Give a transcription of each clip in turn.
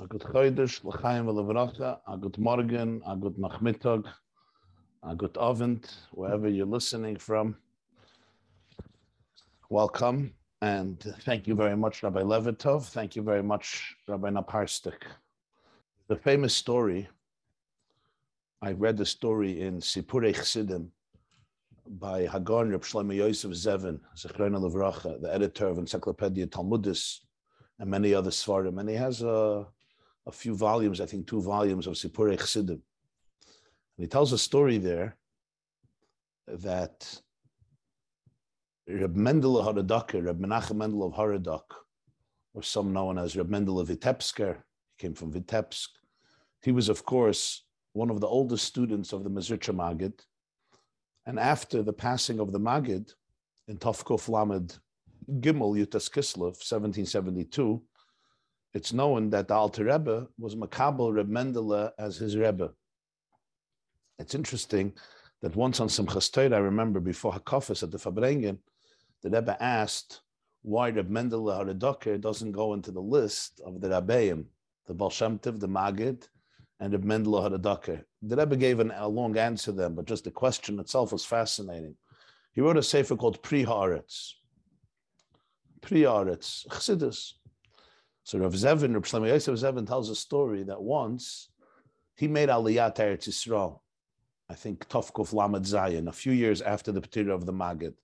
A good chodesh, l'chaim v'levracha, a good morgen, a good nachmittag, a good avond, wherever you're listening from. Welcome, and thank you very much, Rabbi Levitov. Thank you very much, Rabbi Naparstik. The famous story, I read the story in Sipurei Chassidim by Hagon Reb Shlomo Yosef Zevin, Zechrona Levracha, the editor of Encyclopedia Talmudis, and many other svarim, and he has a a few volumes, I think two volumes of Sipurei Chassidim. And he tells a story there that Reb Mendel of Haradaka, Reb Menachem Mendel of Haradak, or some known as Reb Mendel of Vitebsker, he came from Vitebsk. He was, of course, one of the oldest students of the Mezritcha Magid. And after the passing of the Magid in Tovkov Lamed Gimel Yutas Kislev, 1772, it's known that the Alter Rebbe was Makabel Reb Mendele as his Rebbe. It's interesting that once on Simchas Torah, I remember before Hakafis at the Farbrengen, the Rebbe asked why Reb Mendele Haradoker doesn't go into the list of the Rabbeim, the Baal the Magid, and Reb Mendele Haradoker. The Rebbe gave an, a long answer then, but just the question itself was fascinating. He wrote a sefer called Pri Haaretz. Pri Haaretz. So Rav Zevin, Rav Shlomo Yosef Zevin tells a story that once he made Aliyah to Eretz Yisrael, I think Tovkuf Lamed Zayin, a few years after the Petira of the Magid.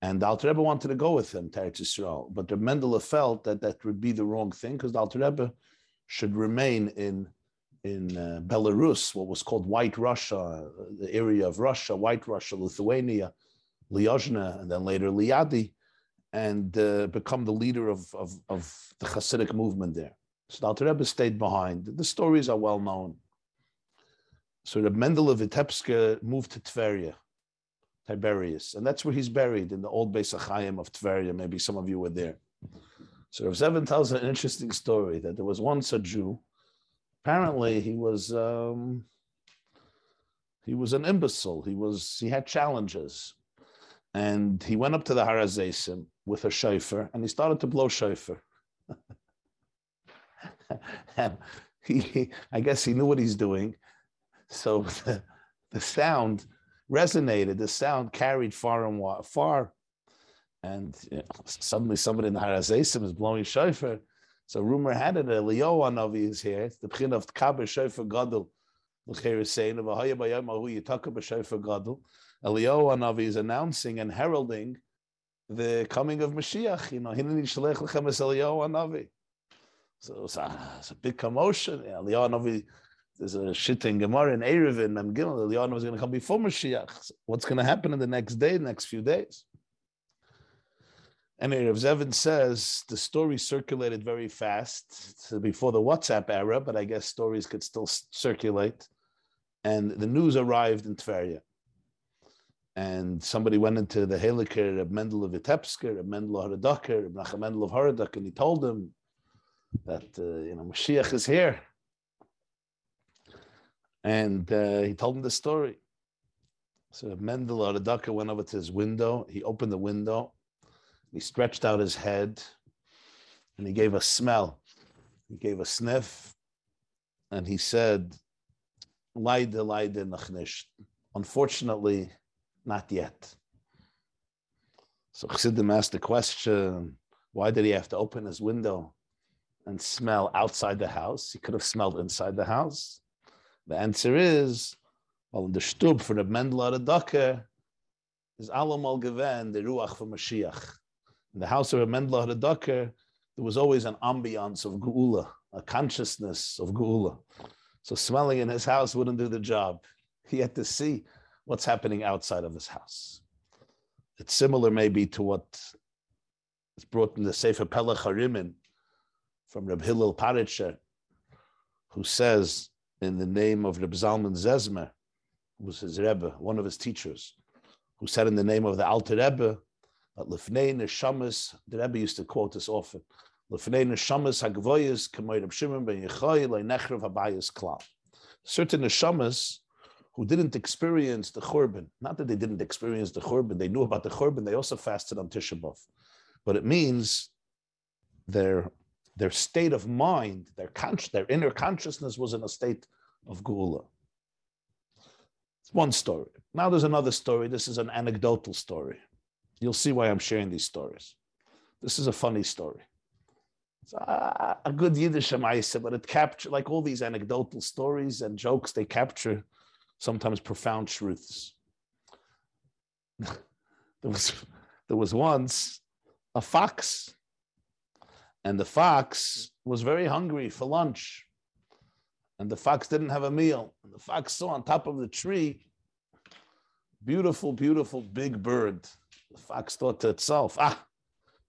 And the Alter Rebbe wanted to go with him to Eretz Yisrael, but the Mendele felt that that would be the wrong thing because the Alter Rebbe should remain in in uh, Belarus, what was called White Russia, the area of Russia, White Russia, Lithuania, Lyozhna, and then later Liadi and uh, become the leader of, of, of, the Hasidic movement there. So the Alter Rebbe stayed behind. The stories are well known. So Reb Mendel of Vitebsk moved to Tveria, Tiberias, and that's where he's buried in the old Beis Achayim of Tveria. Maybe some of you were there. So Rav Zevin tells an interesting story that there was once a Jew. Apparently, he was um, he was an imbecile. He was he had challenges, and he went up to the Har HaZeisim with a shofar and he started to blow shofar. he, I guess he knew what he's doing. So the, the sound resonated, the sound carried far and far. And you know, suddenly somebody in the Har HaZeisim is blowing shofar. So rumor had it, that Eliyahu Navi is here. It's the pchin of Tkaber shofar gadol. L'cher is saying, Eliyahu Navi is announcing and heralding the coming of Mashiach. You know, Eliyahu. So it's a, it's a big commotion. Eliyahu Navi, there's a shitting in Gemara in Erevin and Gimel. Eliyahu Navi is going to come before Mashiach. So what's going to happen in the next day, next few days? And Rav Zevin says the story circulated very fast so before the WhatsApp era, but I guess stories could still circulate. And the news arrived in Tveria and somebody went into the Heliker of Mendel of Vitebsker, of Mendel of Haradoker, of Nachem Mendel of Haradak, and he told them that uh, you know Mashiach is here. And uh, he told him the story. So Mendel Haradoker went over to his window. He opened the window. He stretched out his head, and he gave a smell. He gave a sniff, and he said, "Laide, laide, nachnish." Unfortunately, not yet. So Chassidim asked the question, why did he have to open his window and smell outside the house? He could have smelled inside the house. The answer is, well, in the Shtub for the Mendel Aradaka is Alam al Geven, the Ruach for Mashiach. In the house of Mendel Aradaka, there was always an ambiance of Geula, a consciousness of Geula. So smelling in his house wouldn't do the job. He had to see what's happening outside of his house. It's similar maybe to what is brought in the Sefer Pelech Harimin from Reb Hillel Paritcher, who says in the name of Reb Zalman Zezmer, who was his Rebbe, one of his teachers, who said in the name of the Alter Rebbe that Lefnei Neshamas, the Rebbe used to quote this often, Lefnei Neshamas Hagvoyas Kamoy Reb Shimon Ben Yechoy Leinechrev Habayas Klal. Certain Neshamas who didn't experience the Churban. Not that they didn't experience the Churban, they knew about the Churban, they also fasted on Tisha B'Av. But it means their, their state of mind, their, con- their inner consciousness was in a state of Geula. It's one story. Now there's another story. This is an anecdotal story. You'll see why I'm sharing these stories. This is a funny story. It's a, a good Yiddish Amaisa, but it captures, like all these anecdotal stories and jokes, they capture sometimes profound truths. there, was, there was once a fox, and the fox was very hungry for lunch. And the fox didn't have a meal. And the fox saw on top of the tree, beautiful, beautiful big bird. The fox thought to itself, ah,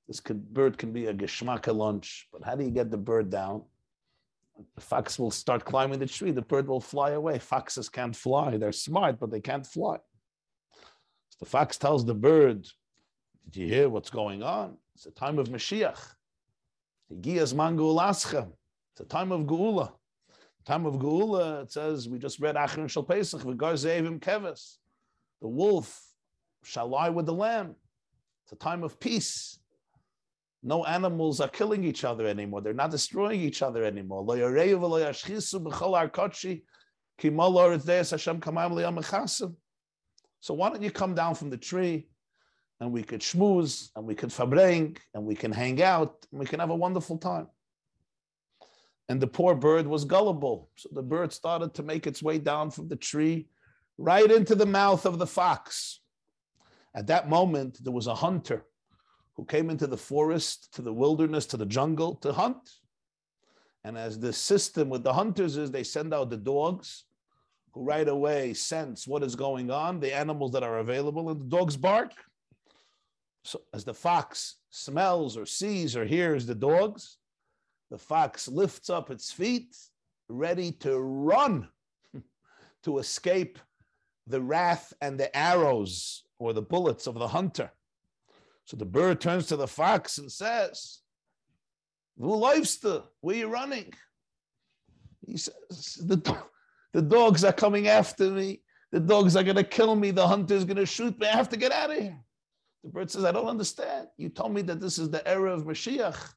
this could, bird can be a geschmacke lunch, but how do you get the bird down? The fox will start climbing the tree. The bird will fly away. Foxes can't fly. They're smart, but they can't fly. So the fox tells the bird, Did you hear what's going on? It's the time of Mashiach. It's a time of Geula. Time of Geula, it says, we just read Achron Shal Pesach, V'gar Keves. The wolf shall lie with the lamb. It's a time of peace. No animals are killing each other anymore. They're not destroying each other anymore. So why don't you come down from the tree and we could schmooze and we could fabring and we can hang out and we can have a wonderful time. And the poor bird was gullible. So the bird started to make its way down from the tree right into the mouth of the fox. At that moment, there was a hunter who came into the forest, to the wilderness, to the jungle to hunt. And as the system with the hunters is, they send out the dogs who right away sense what is going on, the animals that are available, and the dogs bark. So as the fox smells or sees or hears the dogs, the fox lifts up its feet, ready to run to escape the wrath and the arrows or the bullets of the hunter. So the bird turns to the fox and says, where are you running? He says, the, the dogs are coming after me. The dogs are going to kill me. The hunter's going to shoot me. I have to get out of here. The bird says, I don't understand. You told me that this is the era of Mashiach.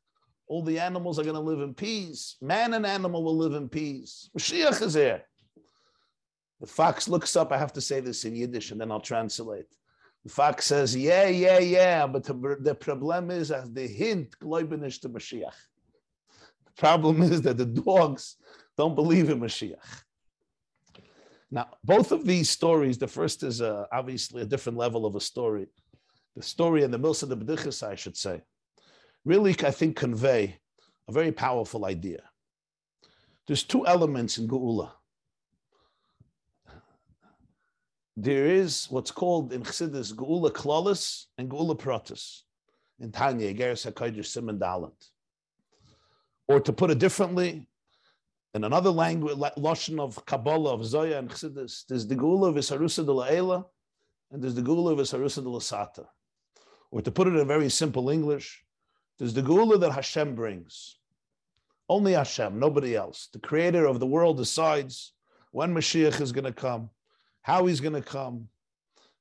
All the animals are going to live in peace. Man and animal will live in peace. Mashiach is here. The fox looks up. I have to say this in Yiddish and then I'll translate. The fox says, Yeah, yeah, yeah, but the, the problem is as the hint, to Mashiach. The problem is that the dogs don't believe in Mashiach. Now, both of these stories, the first is uh, obviously a different level of a story. The story and the Milsa de B'dichas, I should say, really, I think, convey a very powerful idea. There's two elements in Geula there is what's called in Chassidus Geula Klalis and Geula Pratis in Tanya, Geras HaKodesh Simon Dalit. Or to put it differently, in another language, Lashon of Kabbalah, of Zoya and Chassidus, there's the Geula of Isarusa de La'ela and there's the Geula of Isarusa de Lasata. Or to put it in very simple English, there's the Geula that Hashem brings. Only Hashem, nobody else. The creator of the world decides when Mashiach is going to come how he's going to come,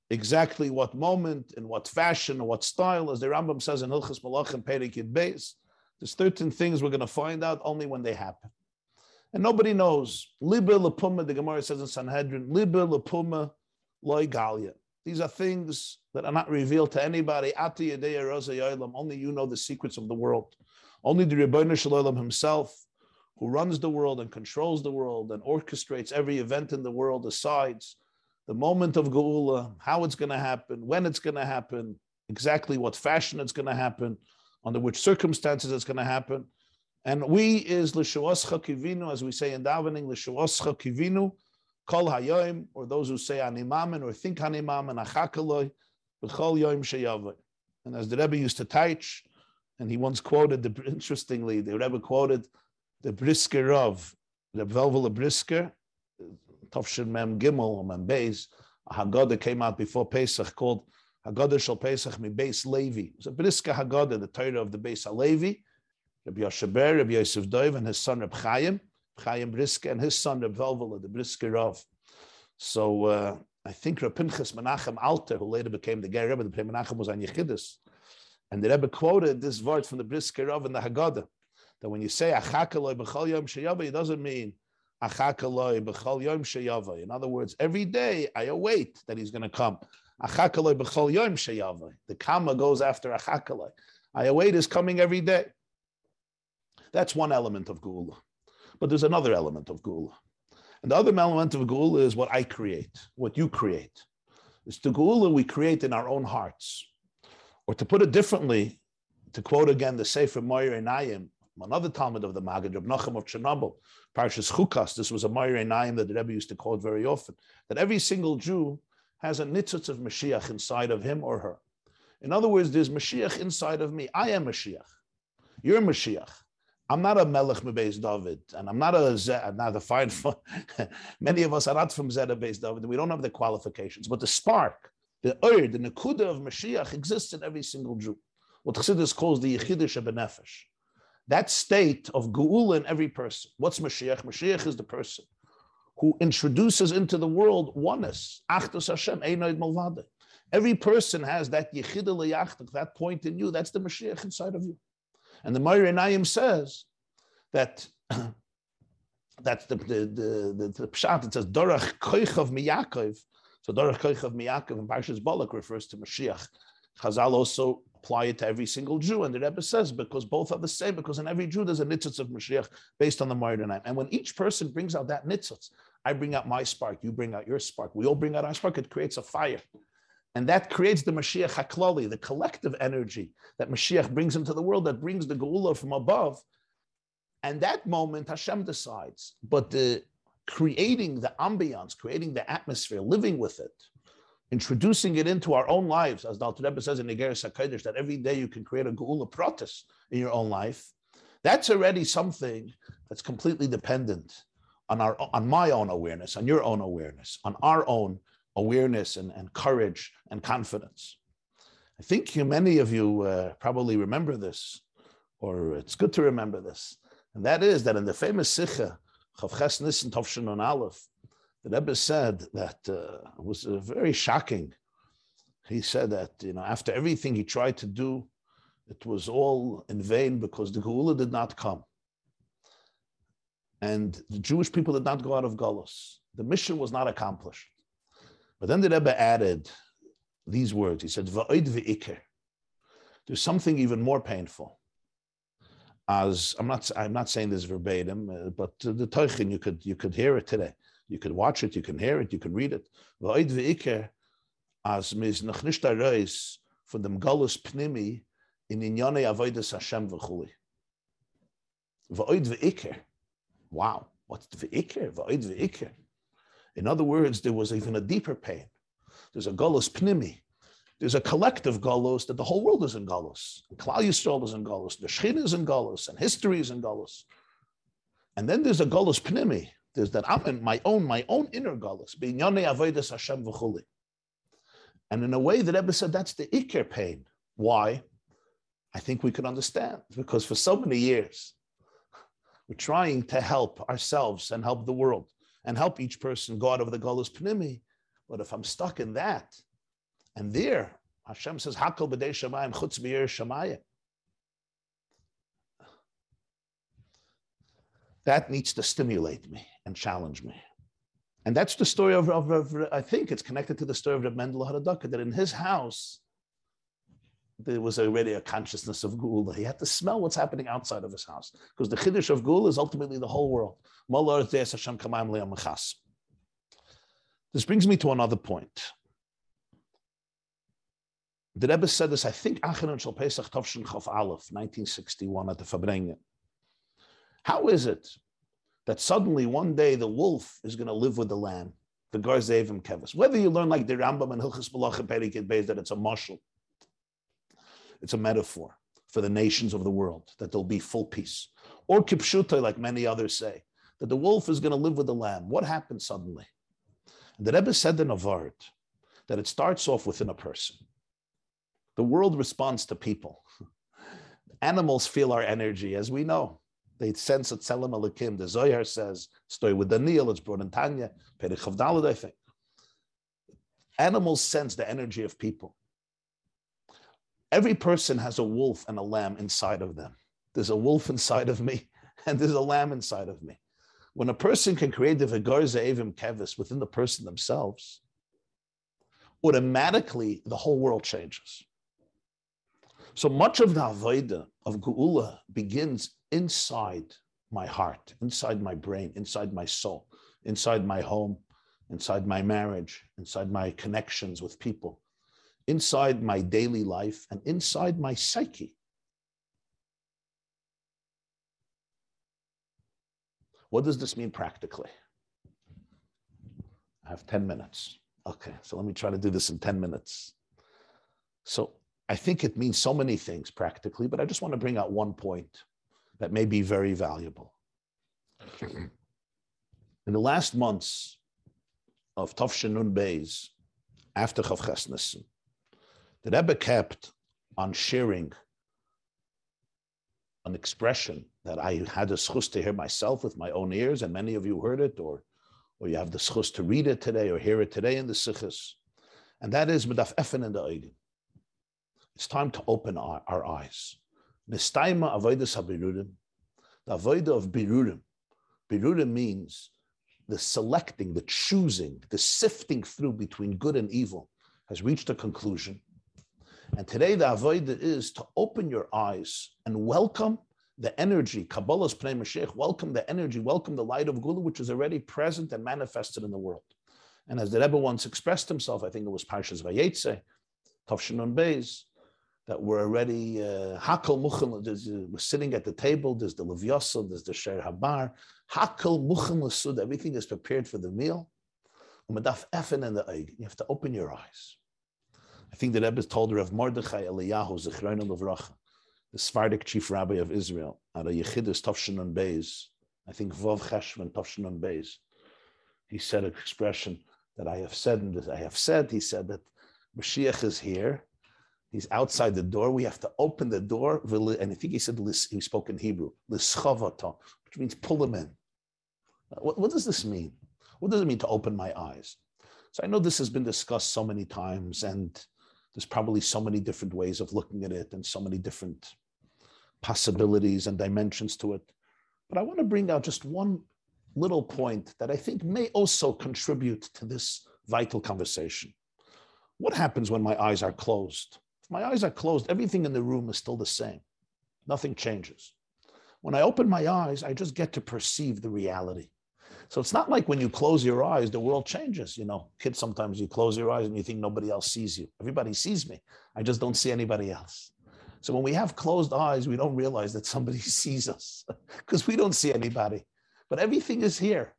exactly what moment, in what fashion, or what style, as the Rambam says in Hilchas Malachim Perikid Beis. There's 13 things we're going to find out only when they happen. And nobody knows. Libe lepuma, the Gemara says in Sanhedrin, libe lepuma loy galia. These are things that are not revealed to anybody. Only you know the secrets of the world. Only the Rebbeinu Shalom himself, who runs the world and controls the world and orchestrates every event in the world, decides the moment of Geula, how it's going to happen, when it's going to happen, exactly what fashion it's going to happen, under which circumstances it's going to happen. And we is l'shuascha kivinu, as we say in davening, l'shuascha kivinu, kol hayoim, or those who say animamen or think animamen, achakaloi, b'chol yoim sheyavoy. And as the Rebbe used to teach, and he once quoted, the, interestingly, the Rebbe quoted the Brisker of, the Velvel Brisker, Tafshin Mem Gimel or Mem Beis, a Haggadah came out before Pesach called Haggadah Shal Pesach Mi Beis Levi. It's a Briska Haggadah, the Torah of the Beis Alevi, Rabbi Yosheber, Rabbi Yosef Dov, and his son Rabbi Chaim, Chaim Briska, and his son Rabbi Velvel, the Briska Rav. So uh, I think Rabbi Pinchas Menachem Alter, who later became the Ger Rebbe, the Menachem was on Yechidus, and the Rebbe quoted this word from the Briska Rav in the Haggadah. that when you say achakaloi b'chol yom sheyava, it doesn't mean In other words, every day I await that he's going to come. The comma goes after achakaloi. I await his coming every day. That's one element of Geula. But there's another element of Geula. And the other element of Geula is what I create, what you create. It's the Geula we create in our own hearts. Or to put it differently, to quote again the Sefer Moir Einayim, another Talmud of the Maggid, of Nachum of Chernobyl, Parshas Chukas, this was a Moir Einayim that the Rebbe used to quote very often, that every single Jew has a nitzitz of Mashiach inside of him or her. In other words, there's Mashiach inside of me. I am Mashiach. You're Mashiach. I'm not a Melech Mebeis David, and I'm not a Zed, I'm not a fine. Many of us are not from Zed Beis David. We don't have the qualifications, but the spark, the Ur, the Nakuda of Mashiach exists in every single Jew. What Chassidus calls the Yechidish Benefesh. That state of Geula in every person. What's Mashiach? Mashiach is the person who introduces into the world oneness. Achdus Hashem, Einoid Malvade. Every person has that Yechid that point in you. That's the Mashiach inside of you. And the Moir Einayim says that that's the the the, the, the pshat. It says Dorach Koichav Miyakov. So Dorach Koichav Miyakov in Parshas Balak refers to Mashiach. Chazal also apply it to every single Jew, and the Rebbe says because both are the same. Because in every Jew there's a nitzitz of Mashiach based on the Moir Einayim. And when each person brings out that nitzitz, I bring out my spark, you bring out your spark. We all bring out our spark. It creates a fire. And that creates the Mashiach HaKlali, the collective energy that Mashiach brings into the world, that brings the Geula from above. And that moment, Hashem decides. But the creating the ambiance, creating the atmosphere, living with it, introducing it into our own lives, as the Alter Rebbe says in Igeres HaKodesh, that every day you can create a Geula Protis in your own life. That's already something that's completely dependent on our on my own awareness, on your own awareness, on our own awareness and, and courage and confidence. I think many of you uh, probably remember this, or it's good to remember this. And that is that in the famous Sikha, Chavches Nissen Tovshin on Aleph, the Rebbe said that uh, was uh, very shocking. He said that you know after everything he tried to do, it was all in vain because the Geula did not come. And the Jewish people did not go out of Golos. The mission was not accomplished. But then the Rebbe added these words. He said, Va'oid ve'ikir. There's something even more painful. As I'm not, I'm not saying this verbatim, uh, but uh, the Teuchin, you could, you could hear it today. You can watch it, you can hear it, you can read it. Ve'ikir. Wow, what's. In other words, there was even a deeper pain. There's a galus pnimi. There's a collective galus that the whole world is in galus. Klal Yisrael is in galus. The Shechin is in galus, and history is in galus. And then there's a galus pnimi. There's that I'm in my own, my own inner galus. Binyane avodas Hashem v'chuli. And in a way, the Rebbe said that's the ikir pain. Why? I think we can understand because for so many years, we're trying to help ourselves and help the world and help each person go out of the galus Pnimi. But if I'm stuck in that, and there, Hashem says, Hakol b'dei shamayim chutz b'yer shamayim. That needs to stimulate me and challenge me. And that's the story of, of, of I think it's connected to the story of Reb Mendel Haradaka, that in his house, there was already a consciousness of Geula. He had to smell what's happening outside of his house because the Chiddush of Geula is ultimately the whole world. This brings me to another point. The Rebbe said this, I think, Acharon Shal Pesach Tovshin Chof Aleph, 1961, at the Farbrengen. How is it that suddenly one day the wolf is going to live with the lamb, the Garzevim Kevis? Whether you learn like the Rambam and Hilchas Malachim Perikid Beis that it's a mushal, it's a metaphor for the nations of the world, that there'll be full peace. Or kipshuta, like many others say, that the wolf is going to live with the lamb. What happened suddenly? And the Rebbe said in Avard that it starts off within a person. The world responds to people. Animals feel our energy, as we know. They sense it. Selam Alakim. The Zohar says, story with Daniel, it's brought in Tanya, Perich of Dalad, I think. Animals sense the energy of people. Every person has a wolf and a lamb inside of them. there's a wolf inside of me, and there's a lamb inside of me. When a person can create the Vigorza Evim Kevis within the person themselves, automatically the whole world changes. So much of the Avodah of Geula begins inside my heart, inside my brain, inside my soul, inside my home, inside my marriage, inside my connections with people, inside my daily life, and inside my psyche. What does this mean practically? I have 10 minutes. Okay, so let me try to do this in 10 minutes. So I think it means so many things practically, but I just want to bring out one point that may be very valuable. In the last months of Tafshanun Beis, after Chav the Rebbe kept on sharing an expression that I had a schus to hear myself with my own ears, and many of you heard it, or, or you have the schus to read it today or hear it today in the sikhs, and that is medaf efen in the eigen. It's time to open our, our eyes. Nistaima avodas habirurim, the avodah of birurim. Birurim means the selecting, the choosing, the sifting through between good and evil has reached a conclusion. And today the avodah is to open your eyes and welcome the energy, Kabbalah's Pnei Mashiach, welcome the energy, welcome the light of Gula, which is already present and manifested in the world. And as the Rebbe once expressed himself, I think it was Parshas Vayetze, Tavshinun Beis, that we're already uh, Hakol Muchel, we're sitting at the table, there's the Levyasa, there's the Sher Habar, Hakol Muchel Lasud, everything is prepared for the meal. Umadaf and the you have to open your eyes. I think the Rebbe told of Mordechai Eliyahu, Zechron Levracha, the Sephardic chief rabbi of Israel, at a Yechidus Tavshinun Beis, I think Vov Cheshvan Tavshinun Beis, he said an expression that I have said, and I have said, he said that Mashiach is here, He's outside the door. We have to open the door. And I think he said, he spoke in Hebrew, which means pull them in. Uh, what, what, does this mean? What does it mean to open my eyes? So I know this has been discussed so many times, and there's probably so many different ways of looking at it and so many different possibilities and dimensions to it. But I want to bring out just one little point that I think may also contribute to this vital conversation. What happens when my eyes are closed? My eyes are closed, everything in the room is still the same. Nothing changes. When I open my eyes, I just get to perceive the reality. So it's not like when you close your eyes, the world changes. You know, kids, sometimes you close your eyes and you think nobody else sees you. Everybody sees me. I just don't see anybody else. So when we have closed eyes, we don't realize that somebody sees us because we don't see anybody. But everything is here.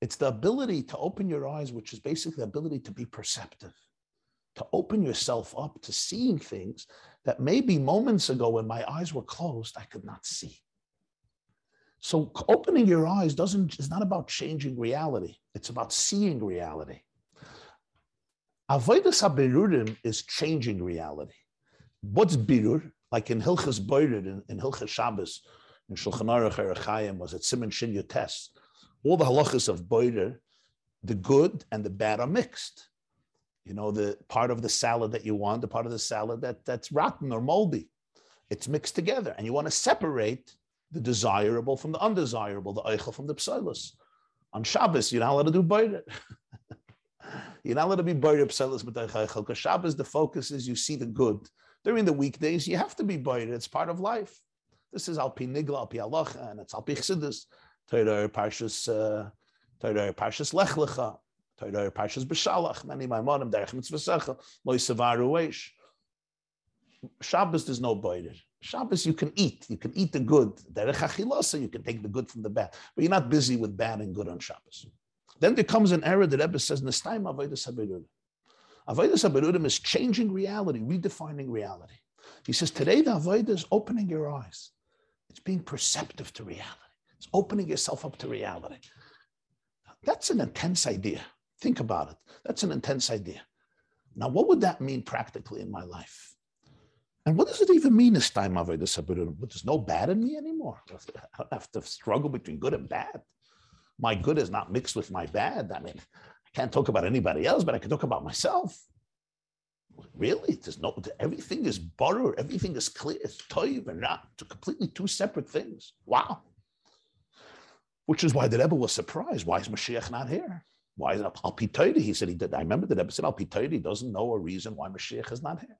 It's the ability to open your eyes, which is basically the ability to be perceptive to open yourself up to seeing things that maybe moments ago when my eyes were closed, I could not see. So opening your eyes doesn't is not about changing reality. It's about seeing reality. Avodas habirurim is changing reality. What's birur? Like in Hilchas Boirid, in, in Hilchas Shabbos, in Shulchan Aruch Erechayim, was it Simon Shin Yotes. All the halachas of Boirid, the good and the bad are mixed you know, the part of the salad that you want, the part of the salad that, that's rotten or moldy. It's mixed together. And you want to separate the desirable from the undesirable, the eichel from the psilus. On Shabbos, you're not allowed to do boirer. you're not allowed to be boirer psilus with eichel. Because Shabbos, the focus is you see the good. During the weekdays, you have to be boirer. It's part of life. This is Alpi Nigla, Alpi Allah, and it's Alpi Chsidis. Torah Parshas, uh, Torah Parshas Lech Lecha. Torah Parshas B'Shalach, many Maimonim, Derech Savaru Eish. Shabbos, there's no boider. Shabbos, you can eat. You can eat the good. Derech Achilasa, you can take the good from the bad. But you're not busy with bad and good on Shabbos. Then there comes an era that Rebbe says, Nestaim Avodah Habirudim. Avodah Habirudim is changing reality, redefining reality. He says, today the Avodah is opening your eyes. It's being perceptive to reality. It's opening yourself up to reality. That's an intense idea. Think about it. That's an intense idea. Now, what would that mean practically in my life? And what does it even mean this time of this There's no bad in me anymore. I don't have to struggle between good and bad. My good is not mixed with my bad. I mean, I can't talk about anybody else, but I can talk about myself. Really? There's no everything is borrowed, everything is clear, it's toiv and to completely two separate things. Wow. Which is why the Rebbe was surprised. Why is Mashiach not here? Why is it Al He said he did. I remember the Rebbe said Al doesn't know a reason why Mashiach is not here.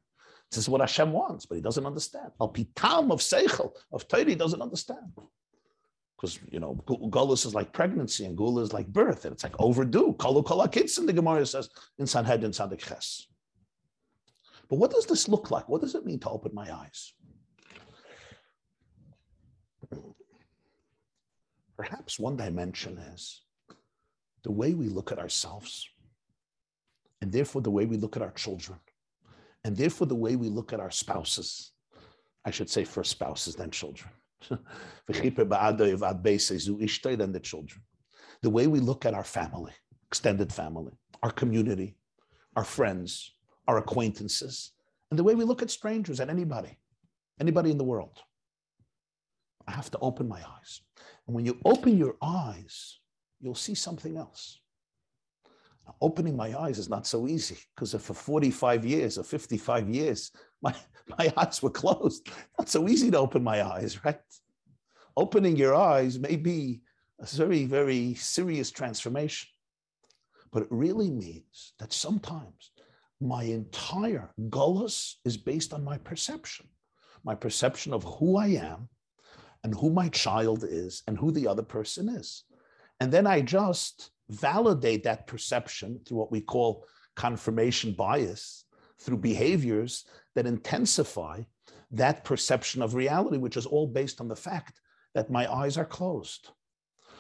This is what Hashem wants, but he doesn't understand. Al Pitam of Seichel, of Torah, doesn't understand. Because, you know, Gullus is like pregnancy and Gula is like birth, and it's like overdue. Kalu kala kids, and the Gemara says in Sanhedrin Sadik Ches. But what does this look like? What does it mean to open my eyes? Perhaps one dimension is the way we look at ourselves, and therefore the way we look at our children, and therefore the way we look at our spouses. I should say first spouses, then children. then the children. The way we look at our family, extended family, our community, our friends, our acquaintances, and the way we look at strangers at anybody, anybody in the world. I have to open my eyes. And when you open your eyes, you'll see something else. Now, opening my eyes is not so easy because for 45 years or 55 years, my, my eyes were closed. Not so easy to open my eyes, right? Opening your eyes may be a very, very serious transformation. But it really means that sometimes my entire gullus is based on my perception, my perception of who I am and who my child is and who the other person is. And then I just validate that perception through what we call confirmation bias, through behaviors that intensify that perception of reality, which is all based on the fact that my eyes are closed.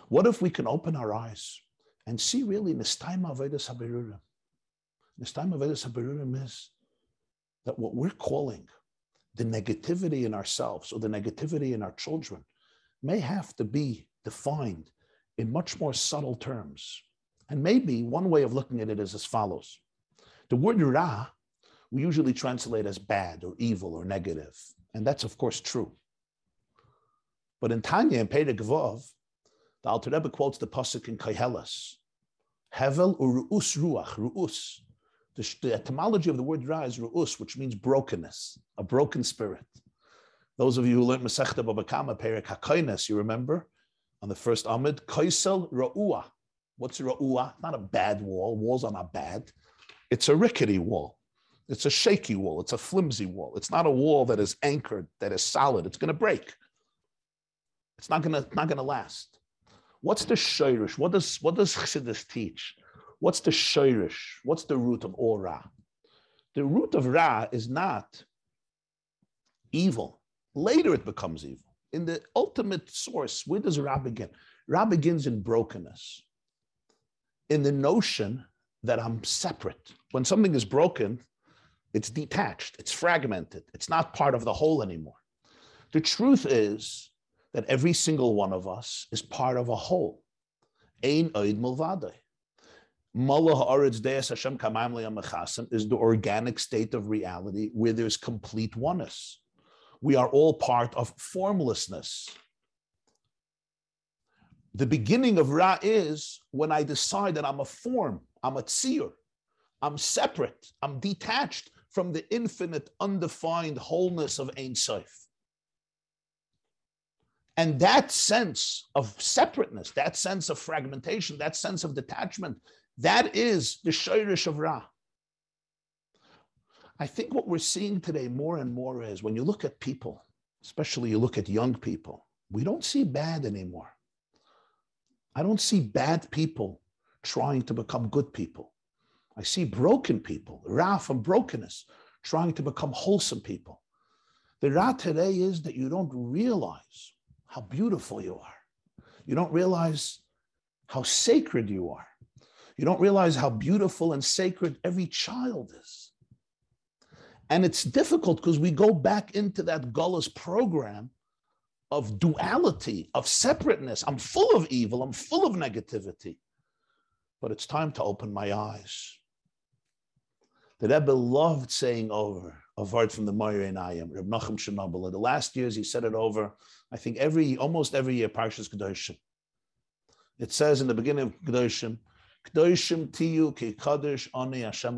What if we can open our eyes and see really Nistaima Vedas Habirurim? Nistaima Vedas is that what we're calling the negativity in ourselves or the negativity in our children may have to be defined in much more subtle terms. And maybe one way of looking at it is as follows The word ra, we usually translate as bad or evil or negative. And that's, of course, true. But in Tanya and Perek Vav, the Alter Rebbe quotes the pasuk in Koheles, Hevel u'ru'us ruach, ru'us, the, the, etymology of the word ra is ru'us, which means brokenness, a broken spirit. Those of you who learned Masechta Baba Kama, Perek HaKoines, you remember on the first Amid, Koisel Ra'ua. What's Ra'ua? Not a bad wall. Walls are not bad. It's a rickety wall. It's a shaky wall. It's a flimsy wall. It's not a wall that is anchored, that is solid. It's going to break. It's not going to not going to last. What's the shirish? What does what does Chassidus teach? What's the shirish? What's the root of all Ra? The root of Ra is not evil. Later it becomes evil. In the ultimate source, where does Ra begin? Ra begins in brokenness, in the notion that I'm separate. When something is broken, it's detached, it's fragmented, it's not part of the whole anymore. The truth is that every single one of us is part of a whole. Ein oid mulvadai is the organic state of reality where there's complete oneness. We are all part of formlessness. The beginning of Ra is when I decide that I'm a form, I'm a tzir, I'm separate, I'm detached from the infinite, undefined wholeness of Ein Sof. And that sense of separateness, that sense of fragmentation, that sense of detachment that is the Shirish of Ra. I think what we're seeing today more and more is when you look at people, especially you look at young people, we don't see bad anymore. I don't see bad people trying to become good people. I see broken people, Ra from brokenness, trying to become wholesome people. The Ra today is that you don't realize how beautiful you are. You don't realize how sacred you are. You don't realize how beautiful and sacred every child is. And it's difficult because we go back into that Gullus program of duality, of separateness. I'm full of evil, I'm full of negativity. But it's time to open my eyes. The Rebbe loved saying over a word from the Moyer Ayim, Reb Nachum Shenobel. The last years he said it over, I think every almost every year, Parshas Kedoshim. It says in the beginning of Kedoshim, Kdoshim tiyu ki kadosh ani Hashem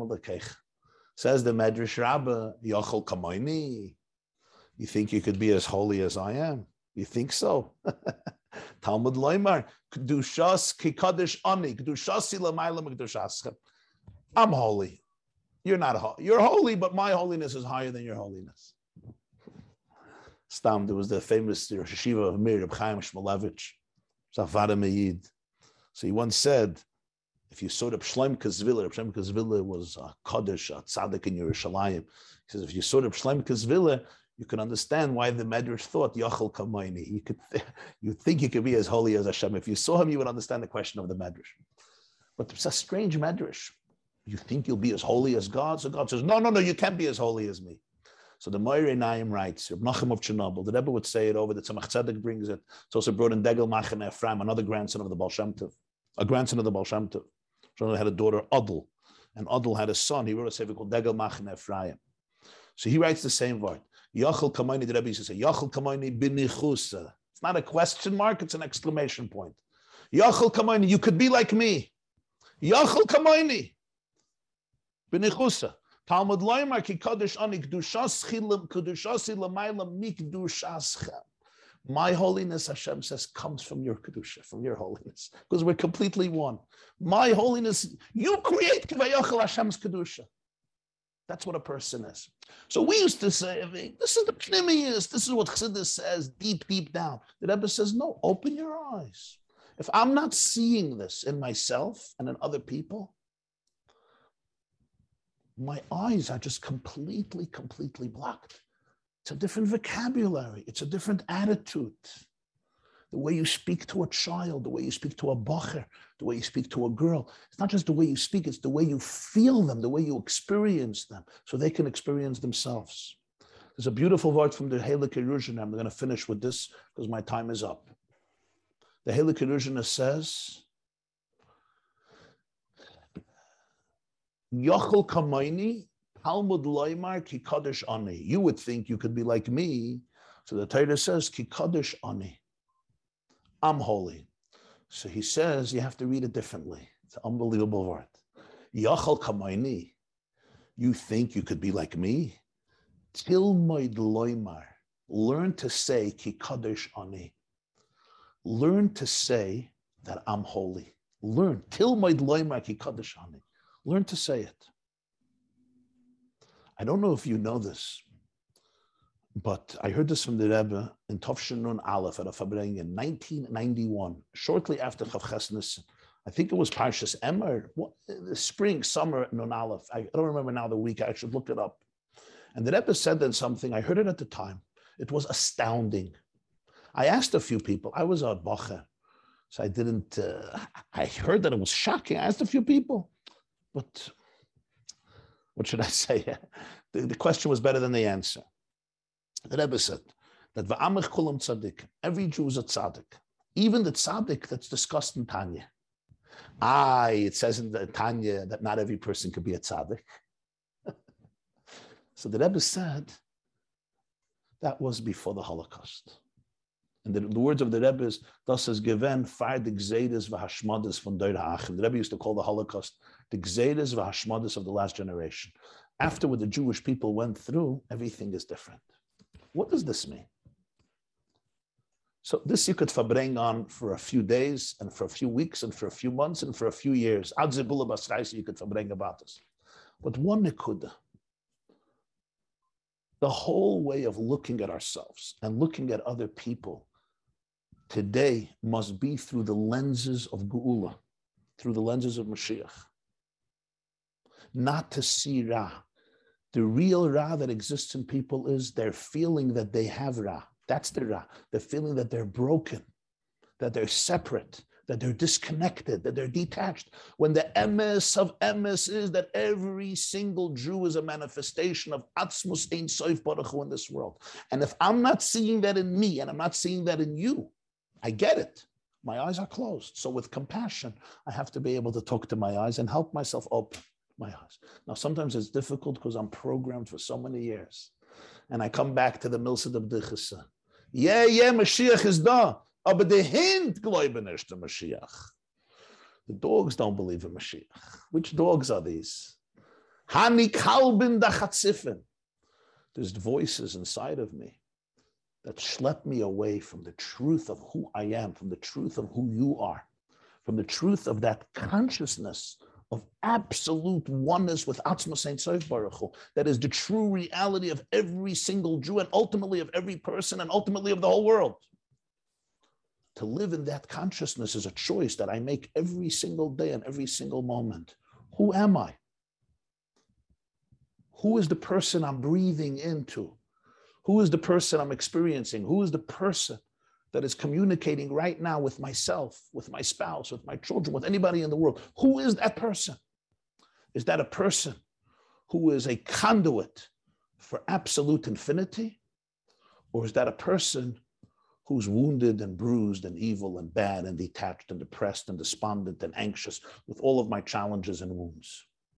Says the Medrash Rabbah, Yochel Kamoini. You think you could be as holy as I am? You think so? Talmud Loimar, Kedushas Kikadosh Ani, Kedushasi Lamaila Mekdushaschem. I'm holy. You're not holy. You're holy, but my holiness is higher than your holiness. Stam, there was the famous Rosh Hashiva of Mir, Chaim Shmulevitch, Zafada Meid. So he once said, if you saw Reb Shlemka Zviller, Reb Shlemka Zviller was a Kaddish, a tzaddik in Yerushalayim. He says, if you saw Reb Shlemka Zviller, you can understand why the Medrash thought Yachal Kamaini. You could, th- you think you could be as holy as Hashem. If you saw him, you would understand the question of the Medrash. But it's a strange Medrash. You think you'll be as holy as God? So God says, No, no, no, you can't be as holy as me. So the Moir Einayim writes, Reb Nachum of Chernobyl, the Rebbe would say it over, the Tzemach Tzedek brings it. It's also brought in Degel Machaneh Ephraim, another grandson of the Baal Shem Tov, a grandson of the Baal Shem Tov. Chernobyl had a daughter, Adel, and Adel had a son. He wrote a sefer called Degel Machaneh Ephraim. So he writes the same word. Yachal Kamaini, the Rebbe used to say, Yachal Kamaini binichusa. It's not a question mark, it's an exclamation point. Yachal Kamaini, you could be like me. Yachal Kamaini. Binichusa. Talmud Loimar ki kadosh ani kedushas chilim kedushasi lamayla mikdushas My holiness, Hashem says, comes from your kedusha, from your holiness, because we're completely one. My holiness, you create kivayachal Hashem's kedusha. That's what a person is. So we used to say, this is the pnimius, this is what Chassidus says deep, deep down. The Rebbe says, no, open your eyes. If I'm not seeing this in myself and in other people, my eyes are just completely, completely blocked. It's a different vocabulary, it's a different attitude. The way you speak to a child, the way you speak to a bacher, the way you speak to a girl. It's not just the way you speak, it's the way you feel them, the way you experience them, so they can experience themselves. There's a beautiful word from the Yerushalayim. I'm going to finish with this because my time is up. The Halak Yerushalayim says, Yochel Kamaini, Talmud Loimar Ani. You would think you could be like me. So the Torah says, Ki Kaddish Ani. I'm holy. So he says you have to read it differently. It's an unbelievable word. Yochel Kamaini. You think you could be like me? Tilmoid Loimar. Learn to say Ki Kaddish Ani. Learn to say that I'm holy. Learn. Tilmoid Loimar Ki Kaddish Ani. Learn to say it. I don't know if you know this, but I heard this from the Rebbe in Tovshin Nun Aleph at a Fabring in 1991, shortly after Chav I think it was Parshas Emmer, the spring, summer, Nun Aleph. I don't remember now the week. I should look it up. And the Rebbe said then something. I heard it at the time. It was astounding. I asked a few people. I was a bacher, so I didn't. Uh, I heard that it was shocking. I asked a few people. But what should I say? The, the question was better than the answer. The Rebbe said that va'amach kulam tzaddik, every Jew is a tzaddik, even the tzaddik that's discussed in Tanya. Ah, it says in the Tanya that not every person could be a tzaddik. so the Rebbe said that was before the Holocaust. And the, the, words of the Rebbe is, thus is given far the gzeides v'hashmadas from Deir The Rebbe used to call the Holocaust the gzeides v'hashmadas of the last generation. After what the Jewish people went through, everything is different. What does this mean? So this you could bring on for a few days and for a few weeks and for a few months and for a few years. you could bring about this. But one nikuda, the whole way of looking at ourselves and looking at other people today must be through the lenses of Geula, through the lenses of Mashiach. Not to see Ra. The real Ra that exists in people is their feeling that they have Ra. That's the Ra, the feeling that they're broken, that they're separate, that they're disconnected, that they're detached. When the emes of emes is that every single Jew is a manifestation of Atzmus Ein Soif Baruch in this world. And if I'm not seeing that in me and I'm not seeing that in you, I get it. My eyes are closed. So with compassion, I have to be able to talk to my eyes and help myself open my eyes. Now, sometimes it's difficult because I'm programmed for so many years. And I come back to the Milsad of Dichasa. Yeah, yeah, Mashiach is da. Aber the Hind glauben nicht the Mashiach. The dogs don't believe in Mashiach. Which dogs are these? Hani kalbin dachatzifin. There's voices inside of me that schlep me away from the truth of who I am, from the truth of who you are, from the truth of that consciousness of absolute oneness with Atzmus Ein Sof Baruch Hu. That is the true reality of every single Jew and ultimately of every person and ultimately of the whole world. To live in that consciousness is a choice that I make every single day and every single moment. Who am I? Who is the person I'm breathing into? Who is the person I'm experiencing? Who is the person that is communicating right now with myself, with my spouse, with my children, with anybody in the world? Who is that person? Is that a person who is a conduit for absolute infinity? Or is that a person who's wounded and bruised and evil and bad and detached and depressed and despondent and anxious with all of my challenges and wounds?